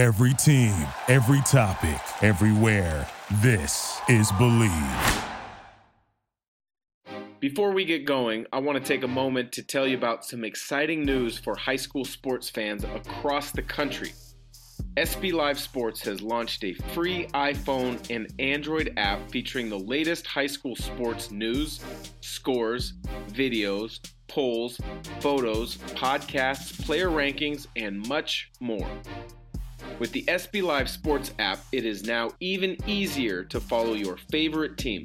Every team, every topic, everywhere. This is Bleav. Before we get going, I want to take a moment to tell you about some exciting news for high school sports fans across the country. SB Live Sports has launched a free iPhone and Android app featuring the latest high school sports news, scores, videos, polls, photos, podcasts, player rankings, and much more. With the SB Live Sports app, it is now even easier to follow your favorite team.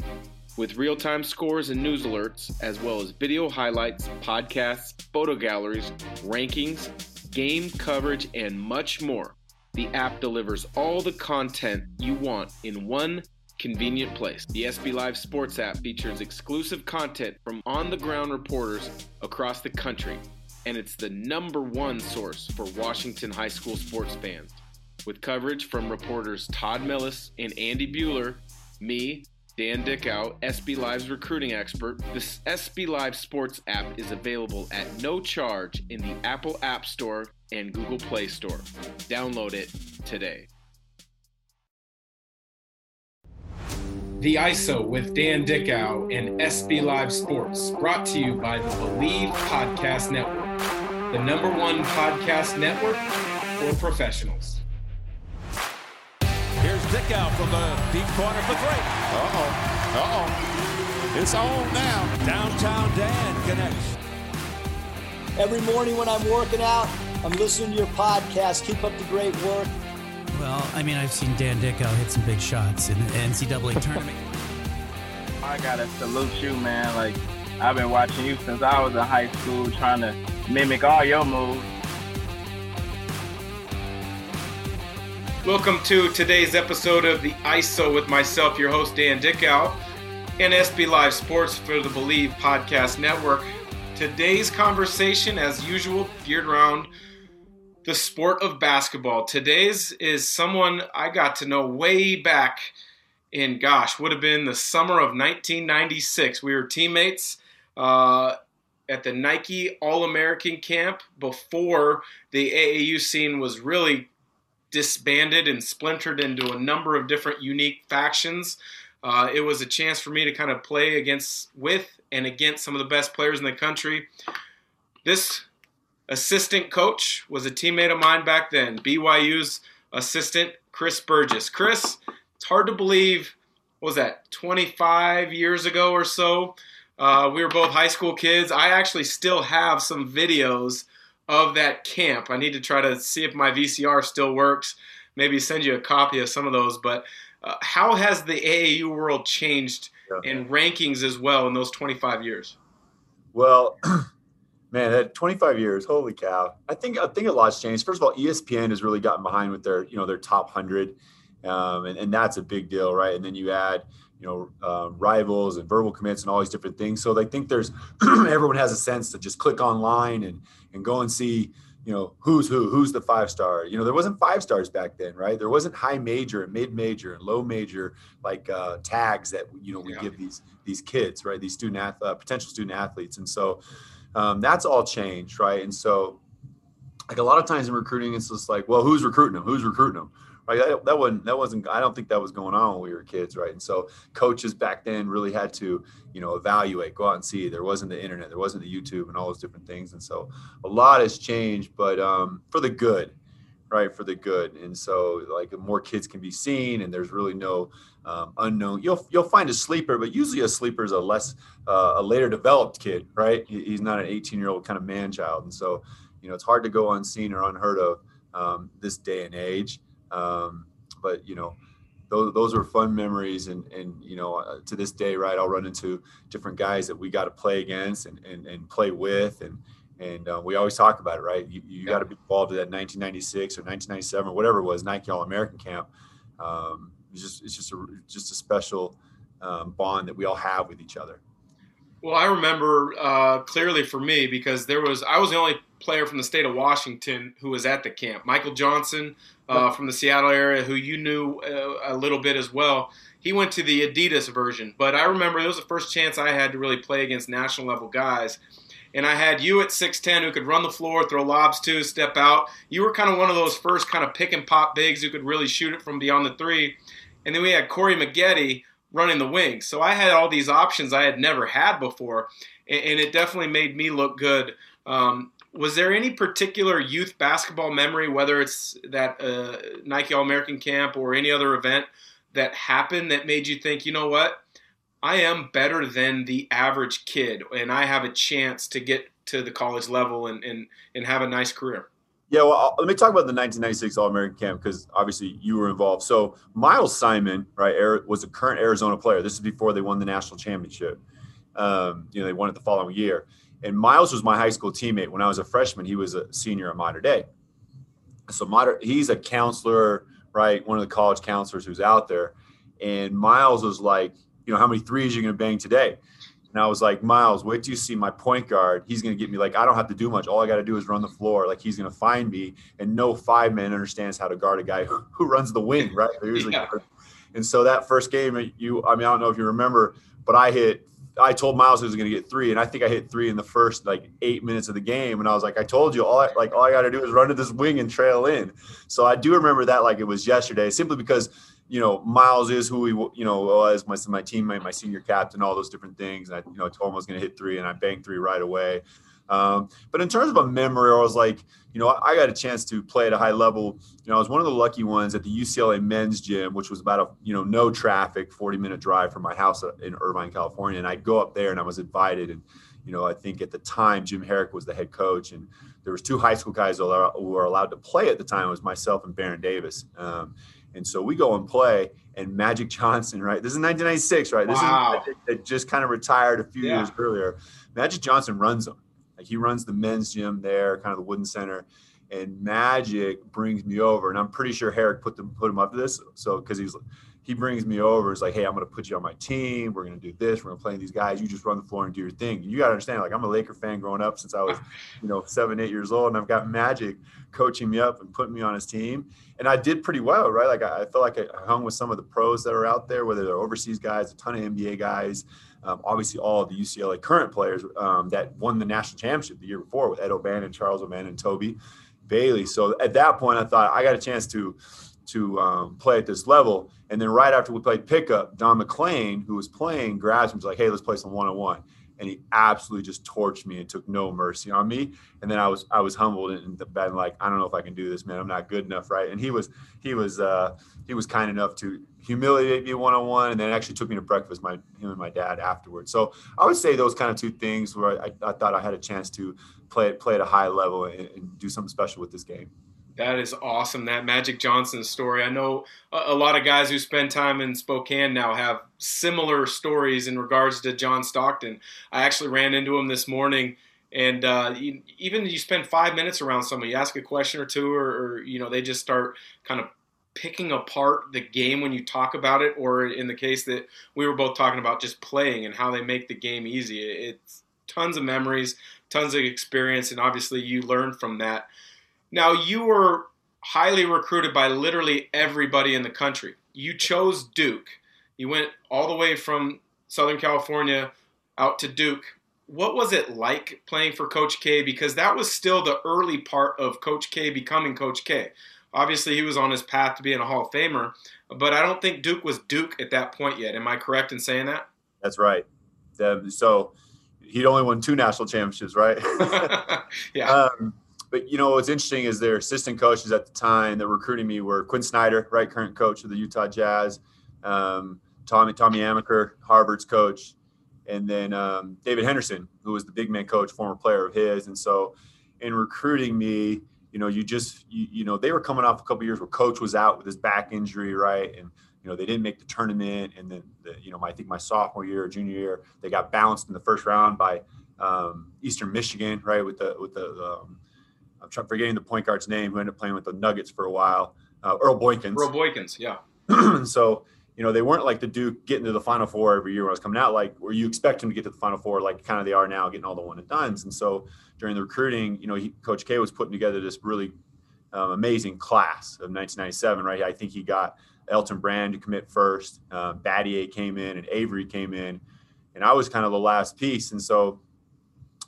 With real time scores and news alerts, as well as video highlights, podcasts, photo galleries, rankings, game coverage, and much more, the app delivers all the content you want in one convenient place. The SB Live Sports app features exclusive content from on the ground reporters across the country, and it's the number one source for Washington high school sports fans. With coverage from reporters Todd Millis and Andy Bueller, me, Dan Dickau, SB Live's recruiting expert, this SB Live Sports app is available at no charge in the Apple App Store and Google Play Store. Download it today. The ISO with Dan Dickau and SB Live Sports, brought to you by the Bleav Podcast Network, the number one podcast network for professionals. Here's Dickau from the deep corner for three. Uh-oh. Uh-oh. It's on now. Downtown Dan connects. Every morning when I'm working out, I'm listening to your podcast. Keep up the great work. Well, I mean, I've seen Dan Dickau hit some big shots in the NCAA tournament. I gotta salute you, man. Like, I've been watching you since I was in high school, trying to mimic all your moves. Welcome to today's episode of the ISO with myself, your host, Dan Dickau, and SB Live Sports for the Bleav Podcast Network. Today's conversation, as usual, geared around the sport of basketball. Today's is someone I got to know way back in, gosh, would have been the summer of 1996. We were teammates uh, at the Nike All American Camp before the AAU scene was really disbanded and splintered into a number of different unique factions. Uh, it was a chance for me to kind of play against, with, and against some of the best players in the country. This assistant coach was a teammate of mine back then, BYU's assistant, Chris Burgess. Chris, it's hard to believe, was that, 25 years ago or so? Uh, we were both high school kids. I actually still have some videos of that camp. I need to try to see if my VCR still works. Maybe send you a copy of some of those. But uh, how has the AAU world changed yeah. in rankings as well in those 25 years? Well, man, that 25 years, holy cow! I think I think a lot's changed. First of all, ESPN has really gotten behind with their you know their top hundred, um, and, and that's a big deal, right? And then you add you know uh, rivals and verbal commits and all these different things. So I think there's everyone has a sense to just click online and and go and see you know who's who who's the five star. You know there wasn't five stars back then right? There wasn't high major and mid major and low major like uh, tags that you know we yeah. give these these kids right? These student ath- uh, potential student athletes. And so um, that's all changed right? And so like a lot of times in recruiting it's just like well who's recruiting them who's recruiting them right? That, that wasn't that wasn't i don't think that was going on when we were kids right? And so coaches back then really had to you know evaluate go out and see. There wasn't the internet. There wasn't the youtube and all those different things. And so a lot has changed but um, for the good right? For the good. And so like more kids can be seen and there's really no um, unknown. You'll you'll find a sleeper but usually a sleeper is a less uh, a later developed kid right? He's not an 18 year old kind of man child. And so you know it's hard to go unseen or unheard of um, this day and age um, but you know, those those are fun memories, and and you know, uh, to this day, right? I'll run into different guys that we got to play against and and, and play with, and and uh, we always talk about it, right? You, you yeah. got to be involved in that 1996 or 1997 or whatever it was Nike All American Camp. Um, it's just it's just a just a special um, bond that we all have with each other. Well, I remember uh, clearly for me because there was I was the only player from the state of Washington who was at the camp. Michael Johnson uh, from the Seattle area, who you knew uh, a little bit as well. He went to the Adidas version, but I remember it was the first chance I had to really play against national level guys. and I had you at 6'10 who could run the floor, throw lobs too, step out. You were kind of one of those first kind of pick and pop bigs who could really shoot it from beyond the three. And then we had Corey Maggette running the wings. So I had all these options I had never had before, and, it definitely made me look good. Um, was there any particular youth basketball memory, whether it's that uh, Nike All American camp or any other event that happened that made you think, you know what, I am better than the average kid, and I have a chance to get to the college level and and, and have a nice career? Yeah, well, let me talk about the 1996 All American camp because obviously you were involved. So Miles Simon, right, was a current Arizona player. This is before they won the national championship. Um, you know, they won it the following year. And Miles was my high school teammate when I was a freshman. He was a senior at Mater Dei. So Mater, he's a counselor, right? One of the college counselors who's out there. And Miles was like, you know, how many threes are you going to bang today? And I was like, Miles, wait till you see my point guard. He's going to get me like, I don't have to do much. All I got to do is run the floor. Like he's going to find me. And no five man understands how to guard a guy who, who runs the wing, right? usually yeah. And so that first game, you, I mean, I don't know if you remember, but I hit I told Miles he was going to get three, and I think I hit three in the first like eight minutes of the game. And I was like, I told you, all I, like all I got to do is run to this wing and trail in. So I do remember that like it was yesterday, simply because you know Miles is who he you know was my my teammate, my senior captain, all those different things. And I you know I told him I was going to hit three, and I banked three right away. Um, but in terms of a memory, I was like, you know, I got a chance to play at a high level. You know, I was one of the lucky ones at the UCLA men's gym, which was about a, you know, no traffic, 40 minute drive from my house in Irvine, California. And I'd go up there and I was invited. And, you know, I think at the time, Jim Harrick was the head coach. And there was two high school guys who were allowed to play at the time. It was myself and Baron Davis. Um, and so we go and play, and Magic Johnson, right? This is 1996, right? This wow. is that just kind of retired a few yeah. years earlier. Magic Johnson runs them. Like he runs the men's gym there, kind of the Wooden Center. And Magic brings me over, and I'm pretty sure Harrick put them put him up to this. So because he's he brings me over, it's like, hey, I'm gonna put you on my team. We're gonna do this. We're gonna play these guys. You just run the floor and do your thing. You gotta understand, like I'm a Laker fan growing up since I was, you know, seven, eight years old, and I've got Magic coaching me up and putting me on his team. And I did pretty well, right? Like I, I felt like I hung with some of the pros that are out there, whether they're overseas guys, a ton of NBA guys um, obviously all the UCLA current players um, that won the national championship the year before with Ed O'Bannon, Charles O'Bannon, and Toby Bailey. So at that point, I thought I got a chance to to um, play at this level. And then right after we played pickup, Don MacLean, who was playing, grabs me, was like, "Hey, let's play some one on one." And he absolutely just torched me and took no mercy on me. And then I was I was humbled and, and like, I don't know if I can do this, man. I'm not good enough, right? And he was he was uh, he was kind enough to humiliate me one on one, and then actually took me to breakfast, my him and my dad afterwards. So I would say those kind of two things where I, I thought I had a chance to play play at a high level and, and, do something special with this game. That is awesome. That Magic Johnson story. I know a, a lot of guys who spend time in Spokane now have similar stories in regards to John Stockton. I actually ran into him this morning and uh, you, even you spend five minutes around someone, you ask a question or two, or, or, you know they just start kind of picking apart the game when you talk about it, or in the case that we were both talking about, just playing and how they make the game easy. It's tons of memories, tons of experience, and obviously you learn from that. Now, you were highly recruited by literally everybody in the country. You chose Duke. You went all the way from Southern California out to Duke. What was it like playing for Coach K? Because that was still the early part of Coach K becoming Coach K. Obviously, he was on his path to being a Hall of Famer, but I don't think Duke was Duke at that point yet. Am I correct in saying that? That's right. So he'd only won two national championships, right? yeah. Um, but you know what's interesting is their assistant coaches at the time that recruiting me were Quin Snyder, right, current coach of the Utah Jazz, um, Tommy Tommy Amaker, Harvard's coach, and then um, David Henderson, who was the big man coach, former player of his. And so, in recruiting me, you know, you just, you, you know, they were coming off a couple years where coach was out with his back injury, right? And, you know, they didn't make the tournament. And then, the, you know, my, I think my sophomore year or junior year, they got bounced in the first round by um, Eastern Michigan, right? With the, with the, um, I'm trying, forgetting the point guard's name who ended up playing with the Nuggets for a while, uh, Earl Boykins. Earl Boykins, yeah. so, you know, they weren't like the Duke getting to the Final Four every year when I was coming out, like where you expect them to get to the Final Four, like kind of they are now, getting all the one and dones. And so, during the recruiting, you know, he, Coach K was putting together this really um, amazing class of 1997, right? I think he got Elton Brand to commit first, uh, Battier came in, and Avery came in, and I was kind of the last piece. And so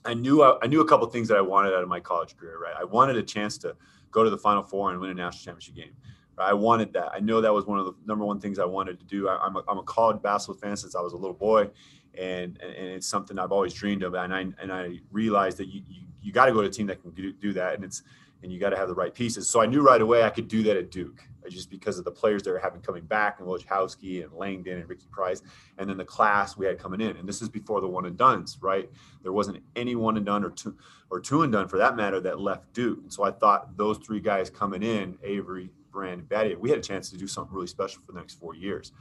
I knew I, I knew a couple things that I wanted out of my college career. Right, I wanted a chance to go to the Final Four and win a national championship game. I wanted that. I know that was one of the number one things I wanted to do. I, am a, I'm a college basketball fan since I was a little boy, and and it's something I've always dreamed of. And I and I realized that you you, you got to go to a team that can do, do that, and it's and you got to have the right pieces. So I knew right away I could do that at Duke, just because of the players that were having coming back, and Wojciechowski and Langdon and Ricky Price, and then the class we had coming in. And this is before the one and dones, right? There wasn't any one and done or two or two and done for that matter that left Duke. And so I thought those three guys coming in, Avery, Brand, Battier, we had a chance to do something really special for the next four years.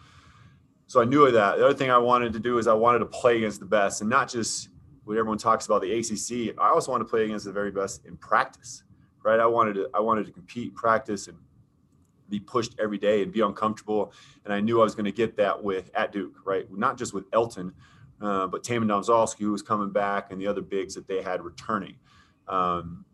So I knew of that. The other thing I wanted to do is I wanted to play against the best, and not just what everyone talks about the ACC. I also wanted to play against the very best in practice right? I wanted to I wanted to compete, practice, and be pushed every day and be uncomfortable. And I knew I was going to get that with at Duke, right? Not just with Elton, uh, but Taymon Domzalski, who was coming back, and the other bigs that they had returning. Um,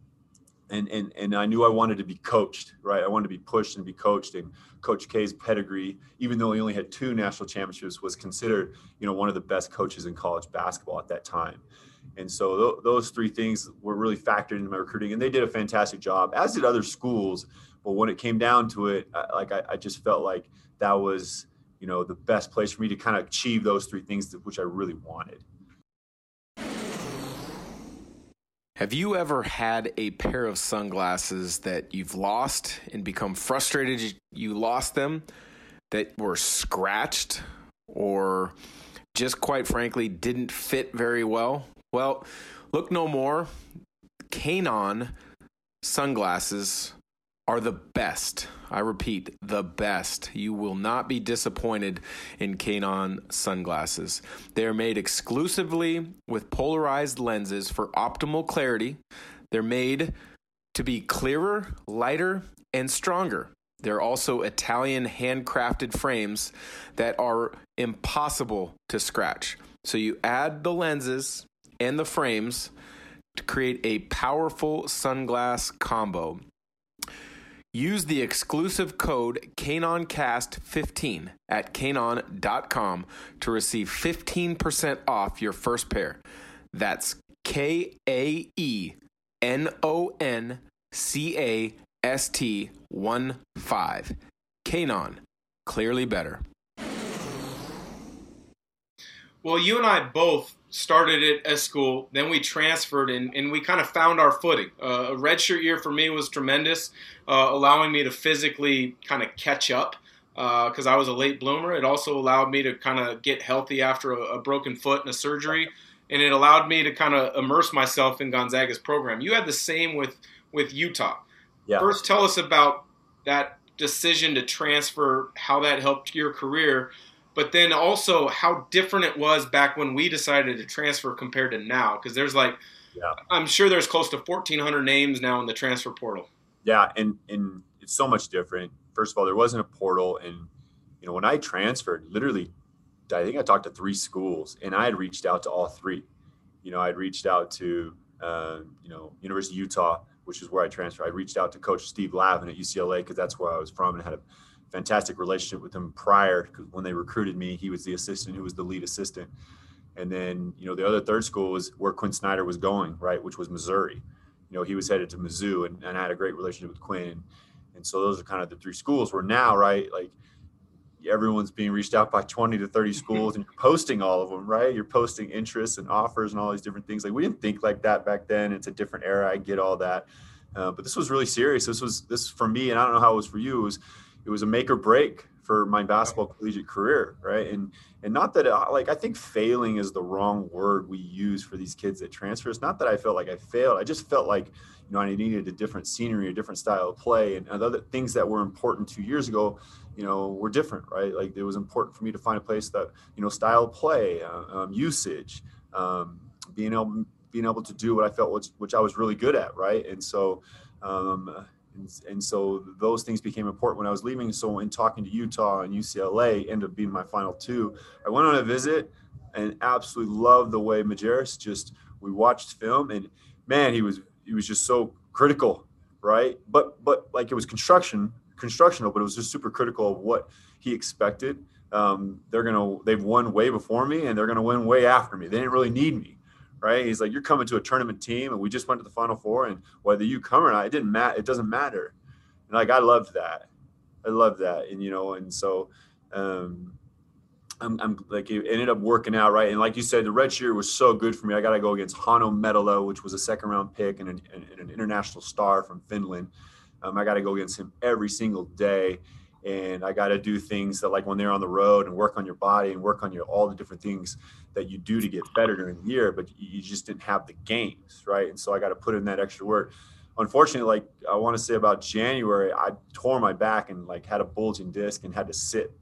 and, and, and I knew I wanted to be coached, right? I wanted to be pushed and be coached. And Coach K's pedigree, even though he only had two national championships, was considered, you know, one of the best coaches in college basketball at that time. And so th- those three things were really factored into my recruiting, and they did a fantastic job, as did other schools. But when it came down to it, I, like I, I just felt like that was, you know, the best place for me to kind of achieve those three things, which I really wanted. Have you ever had a pair of sunglasses that you've lost and become frustrated you lost them, that were scratched or just quite frankly didn't fit very well? Well, look no more. Kaenon sunglasses are the best. I repeat, the best. You will not be disappointed in Kaenon sunglasses. They are made exclusively with polarized lenses for optimal clarity. They're made to be clearer, lighter, and stronger. They're also Italian handcrafted frames that are impossible to scratch. So you add the lenses and the frames to create a powerful sunglass combo. Use the exclusive code KaenonCast15 at Kaenon.com to receive 15% off your first pair. That's K A E N O N C A S T 1 5. Kaenon, clearly better. Well, you and I both started it at school. Then we transferred and, and we kind of found our footing. Uh, a redshirt year for me was tremendous, uh, allowing me to physically kind of catch up because uh, I was a late bloomer. It also allowed me to kind of get healthy after a, a, broken foot and a surgery. And it allowed me to kind of immerse myself in Gonzaga's program. You had the same with, with Utah. Yeah. First, tell us about that decision to transfer, how that helped your career but then also how different it was back when we decided to transfer compared to now because there's like yeah. i'm sure there's close to 1400 names now in the transfer portal. Yeah and and it's so much different. First of all there wasn't a portal and you know when i transferred literally i think i talked to three schools and i had reached out to all three. You know i'd reached out to uh, you know university of utah which is where i transferred. I reached out to coach steve lavin at ucla because that's where i was from and had a fantastic relationship with him prior because when they recruited me, he was the assistant who was the lead assistant. And then, you know, the other third school was where Quin Snyder was going, right, which was Missouri. You know, he was headed to Mizzou and, and I had a great relationship with Quin. And so those are kind of the three schools where now, right, like everyone's being reached out by 20 to 30 schools and you're posting all of them, right? You're posting interests and offers and all these different things. Like we didn't think like that back then. It's a different era. I get all that. Uh, but this was really serious. This was this for me, and I don't know how it was for you. It was it was a make or break for my basketball collegiate career, right? And and not that uh, like I think failing is the wrong word we use for these kids that transfer. It's not that I felt like I failed. I just felt like you know I needed a different scenery, a different style of play, and other things that were important two years ago, you know, were different, right? Like it was important for me to find a place that you know style of play, uh, um, usage, um, being able being able to do what I felt was which I was really good at, right? And so. Um, and, and, so those things became important when I was leaving. So in talking to Utah and UCLA, ended up being my final two. I went on a visit and absolutely loved the way Majerus just we watched film and man, he was he was just so critical, right? But but like it was construction constructional, but it was just super critical of what he expected. Um, they're gonna they've won way before me and they're gonna win way after me. They didn't really need me, right? He's like, you're coming to a tournament team, and we just went to the Final Four, and whether you come or not, it didn't matter. It doesn't matter. And like I loved that. I love that, and you know, and so. Um, I'm, I'm, like it ended up working out right, and like you said, the red shirt was so good for me. I got to go against Hanno Mottola, which was a second round pick and an, and an international star from Finland. Um, I got to go against him every single day, and I got to do things that like when they're on the road and work on your body and work on your all the different things that you do to get better during the year, but you just didn't have the games, right? And so I got to put in that extra work. Unfortunately, like I want to say about January, I tore my back and like had a bulging disc and had to sit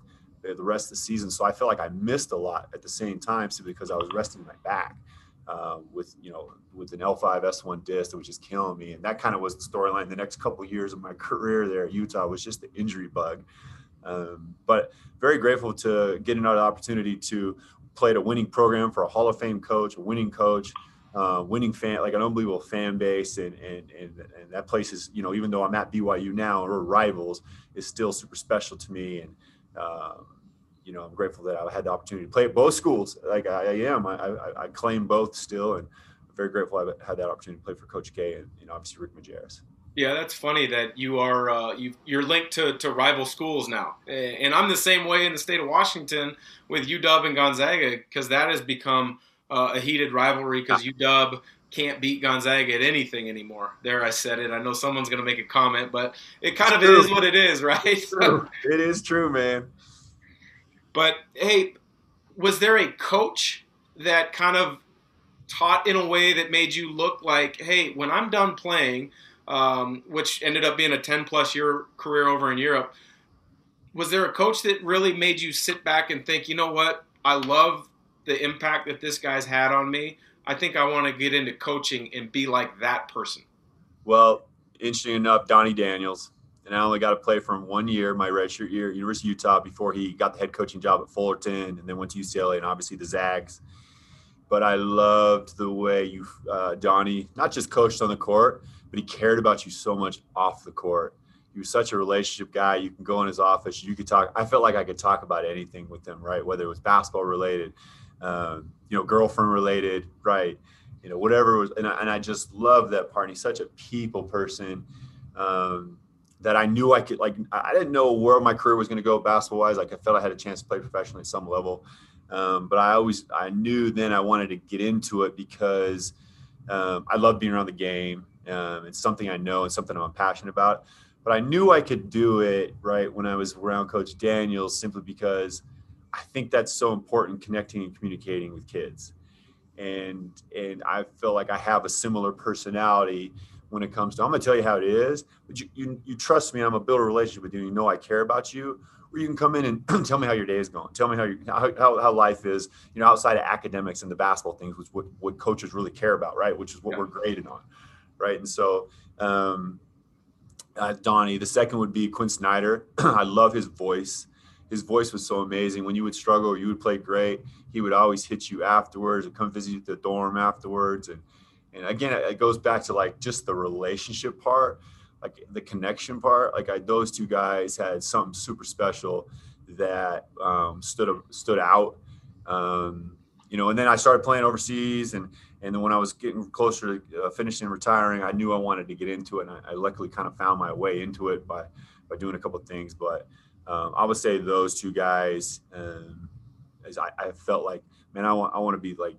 the rest of the season. So I felt like I missed a lot at the same time simply because I was resting my back uh, with, you know, with an L5 S1 disc that was just killing me. And that kind of was the storyline. The next couple of years of my career there at Utah was just the injury bug. Um, but very grateful to get another opportunity to play at a winning program for a Hall of Fame coach, a winning coach, uh, winning fan, like an unbelievable fan base. And, and, and, and that place is, you know, even though I'm at BYU now, we're rivals, is still super special to me. And, um, you know, I'm grateful that I had the opportunity to play at both schools. Like I, I am, I, I, I, claim both still, and I'm very grateful I had that opportunity to play for Coach K and you know, obviously Rick Majerus. Yeah, that's funny that you are uh, you you're linked to, to rival schools now, and I'm the same way in the state of Washington with UW and Gonzaga because that has become uh, a heated rivalry because UW can't beat Gonzaga at anything anymore. There, I said it. I know someone's going to make a comment, but it kind of is what it is, right? it is true, man. But hey, was there a coach that kind of taught in a way that made you look like, hey, when I'm done playing, um, which ended up being a 10 plus year career over in Europe, was there a coach that really made you sit back and think, you know what, I love the impact that this guy's had on me. I think I want to get into coaching and be like that person. Well, interesting enough, Donnie Daniels and I only got to play for him one year, my redshirt year, University of Utah, before he got the head coaching job at Fullerton, and then went to UCLA and obviously the Zags. But I loved the way you, uh, Donnie, not just coached on the court, but he cared about you so much off the court. He was such a relationship guy. You can go in his office, you could talk. I felt like I could talk about anything with him, right? Whether it was basketball related, um, you know, girlfriend related, right? You know, whatever was. And I, and I just love that part. He's such a people person. Um, that I knew I could like I didn't know where my career was going to go basketball wise. Like I felt I had a chance to play professionally at some level, um, but I always I knew then I wanted to get into it because um, I love being around the game. Um, it's something I know and something I'm passionate about. But I knew I could do it right when I was around Coach Daniels, simply because I think that's so important connecting and communicating with kids. And and I feel like I have a similar personality when it comes to I'm gonna tell you how it is, but you you, you trust me. I'm gonna build a relationship with you. You know I care about you. Or you can come in and tell me how your day is going. Tell me how, you, how, how life is. You know, outside of academics and the basketball things, which what what coaches really care about, right? Which is what yeah. we're graded on, right? And so. Um, uh, Donnie. The second would be Quin Snyder. I love his voice. His voice was so amazing. When you would struggle you would play great, he would always hit you afterwards or come visit you at the dorm afterwards. And and again it goes back to like just the relationship part like the connection part. Like I, those two guys had something super special that um, stood stood out um, you know and then i started playing overseas and and then when i was getting closer to uh, finishing retiring i knew i wanted to get into it and I, I, luckily kind of found my way into it by by doing a couple things. But um, i would say those two guys um, as I, I felt like man i want i want to be like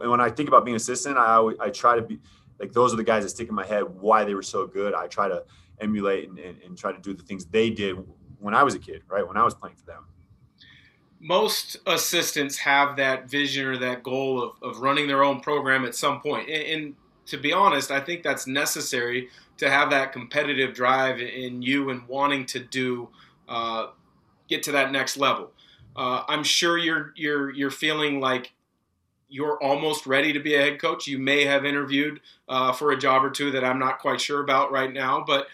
and when I think about being assistant, I always, I try to be like those are the guys that stick in my head why they were so good. I try to emulate and, and, and try to do the things they did when I was a kid, right? When I was playing for them. Most assistants have that vision or that goal of, of running their own program at some point. And, and to be honest, I think that's necessary to have that competitive drive in you and wanting to do uh, get to that next level. Uh, I'm sure you're you're you're feeling like you're almost ready to be a head coach. You may have interviewed uh, for a job or two that I'm not quite sure about right now, but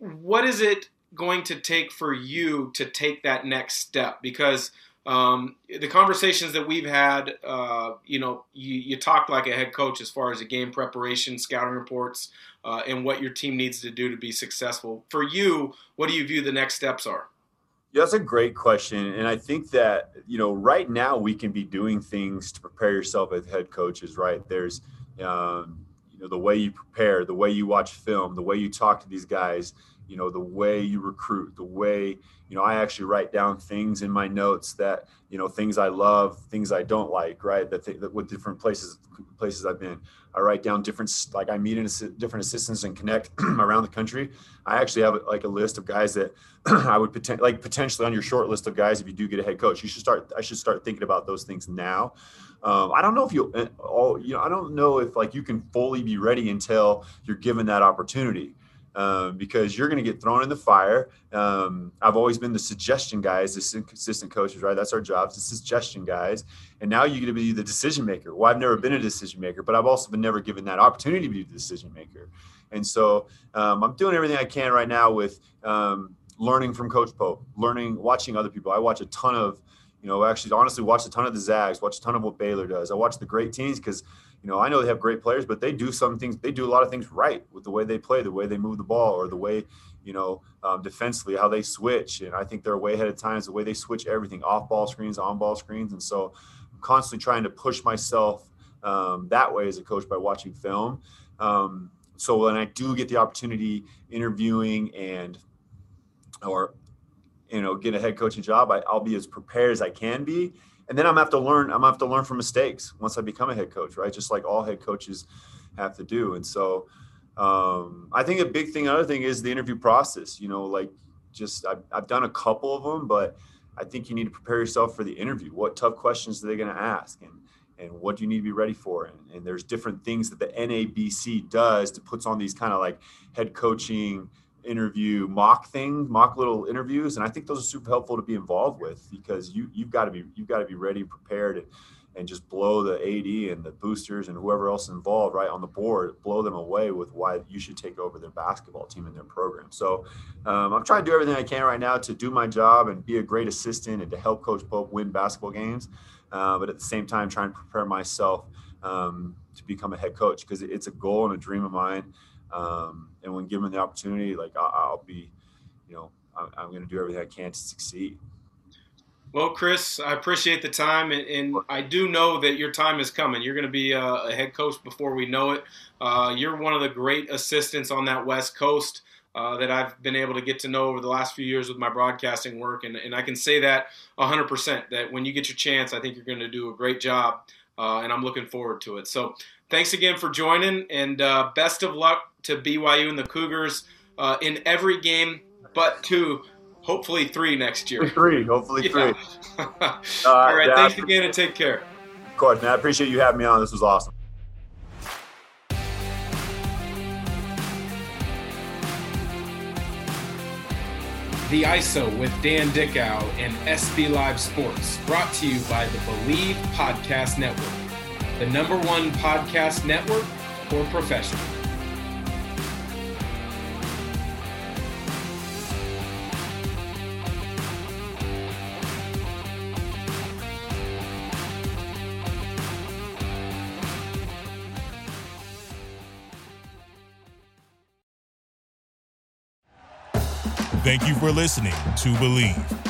what is it going to take for you to take that next step? Because um, the conversations that we've had, uh, you know, you, you talk like a head coach as far as the game preparation, scouting reports, uh, and what your team needs to do to be successful. For you, what do you view the next steps are? Yeah, that's a great question. And I think that, you know, right now we can be doing things to prepare yourself as head coaches, right? There's, um, you know, the way you prepare, the way you watch film, the way you talk to these guys, you know, the way you recruit, the way, you know, I actually write down things in my notes that, you know, things I love, things I don't like, right? That, th- that with different places, places I've been. I write down different, like I meet in different assistants and connect around the country. I actually have like a list of guys that I would potentially, like potentially on your short list of guys, if you do get a head coach, you should start, I should start thinking about those things now. Um, I don't know if you, all, you know, I don't know if like you can fully be ready until you're given that opportunity um, because you're going to get thrown in the fire. Um, I've always been the suggestion guys, the consistent coaches, right? That's our jobs, the suggestion guys. And now you're going to be the decision maker. Well, I've never been a decision maker, but I've also been never given that opportunity to be the decision maker. And so um, I'm doing everything I can right now with um, learning from Coach Pope, learning, watching other people. I watch a ton of, you know, actually, honestly, watch a ton of the Zags, watch a ton of what Baylor does. I watch the great teams because – you know, I know they have great players, but they do some things. They do a lot of things right with the way they play, the way they move the ball, or the way, you know, um, defensively how they switch. And I think they're way ahead of times the way they switch everything, off ball screens, on ball screens. And so, I'm constantly trying to push myself um, that way as a coach by watching film. Um, so when I do get the opportunity interviewing and or you know get a head coaching job, I, I'll be as prepared as I can be and then I'm gonna have to learn. I'm gonna have to learn from mistakes once I become a head coach, right? Just like all head coaches have to do. And so, um, I think a big thing, another thing is the interview process. You know, like just I've, I've done a couple of them, but I think you need to prepare yourself for the interview. What tough questions are they going to ask, and and what do you need to be ready for? And, and there's different things that the NABC does to puts on these kind of like head coaching interview mock thing, mock little interviews, and I think those are super helpful to be involved with because you you've got to be you've got to be ready and prepared and and just blow the AD and the boosters and whoever else involved right on the board, blow them away with why you should take over their basketball team and their program. So um, I'm trying to do everything I can right now to do my job and be a great assistant and to help Coach Pope win basketball games, uh, but at the same time trying to prepare myself um, to become a head coach because it's a goal and a dream of mine. Um, and when given the opportunity, like I'll, I'll be, you know, I'm, I'm going to do everything I can to succeed. Well, Chris, I appreciate the time, and, and, I do know that your time is coming. You're going to be a, a head coach before we know it. Uh, you're one of the great assistants on that West Coast uh, that I've been able to get to know over the last few years with my broadcasting work, and, and I can say that 100%. That when you get your chance, I think you're going to do a great job, uh, and I'm looking forward to it. So, thanks again for joining, and uh, best of luck to BYU and the Cougars uh, in every game but two, hopefully three next year. Three, hopefully three. uh, All right, thanks again and take care. Of course, man. I appreciate you having me on. This was awesome. The ISO with Dan Dickau and SB Live Sports, brought to you by the Bleav Podcast Network, the number one podcast network for professionals. Thank you for listening to Bleav.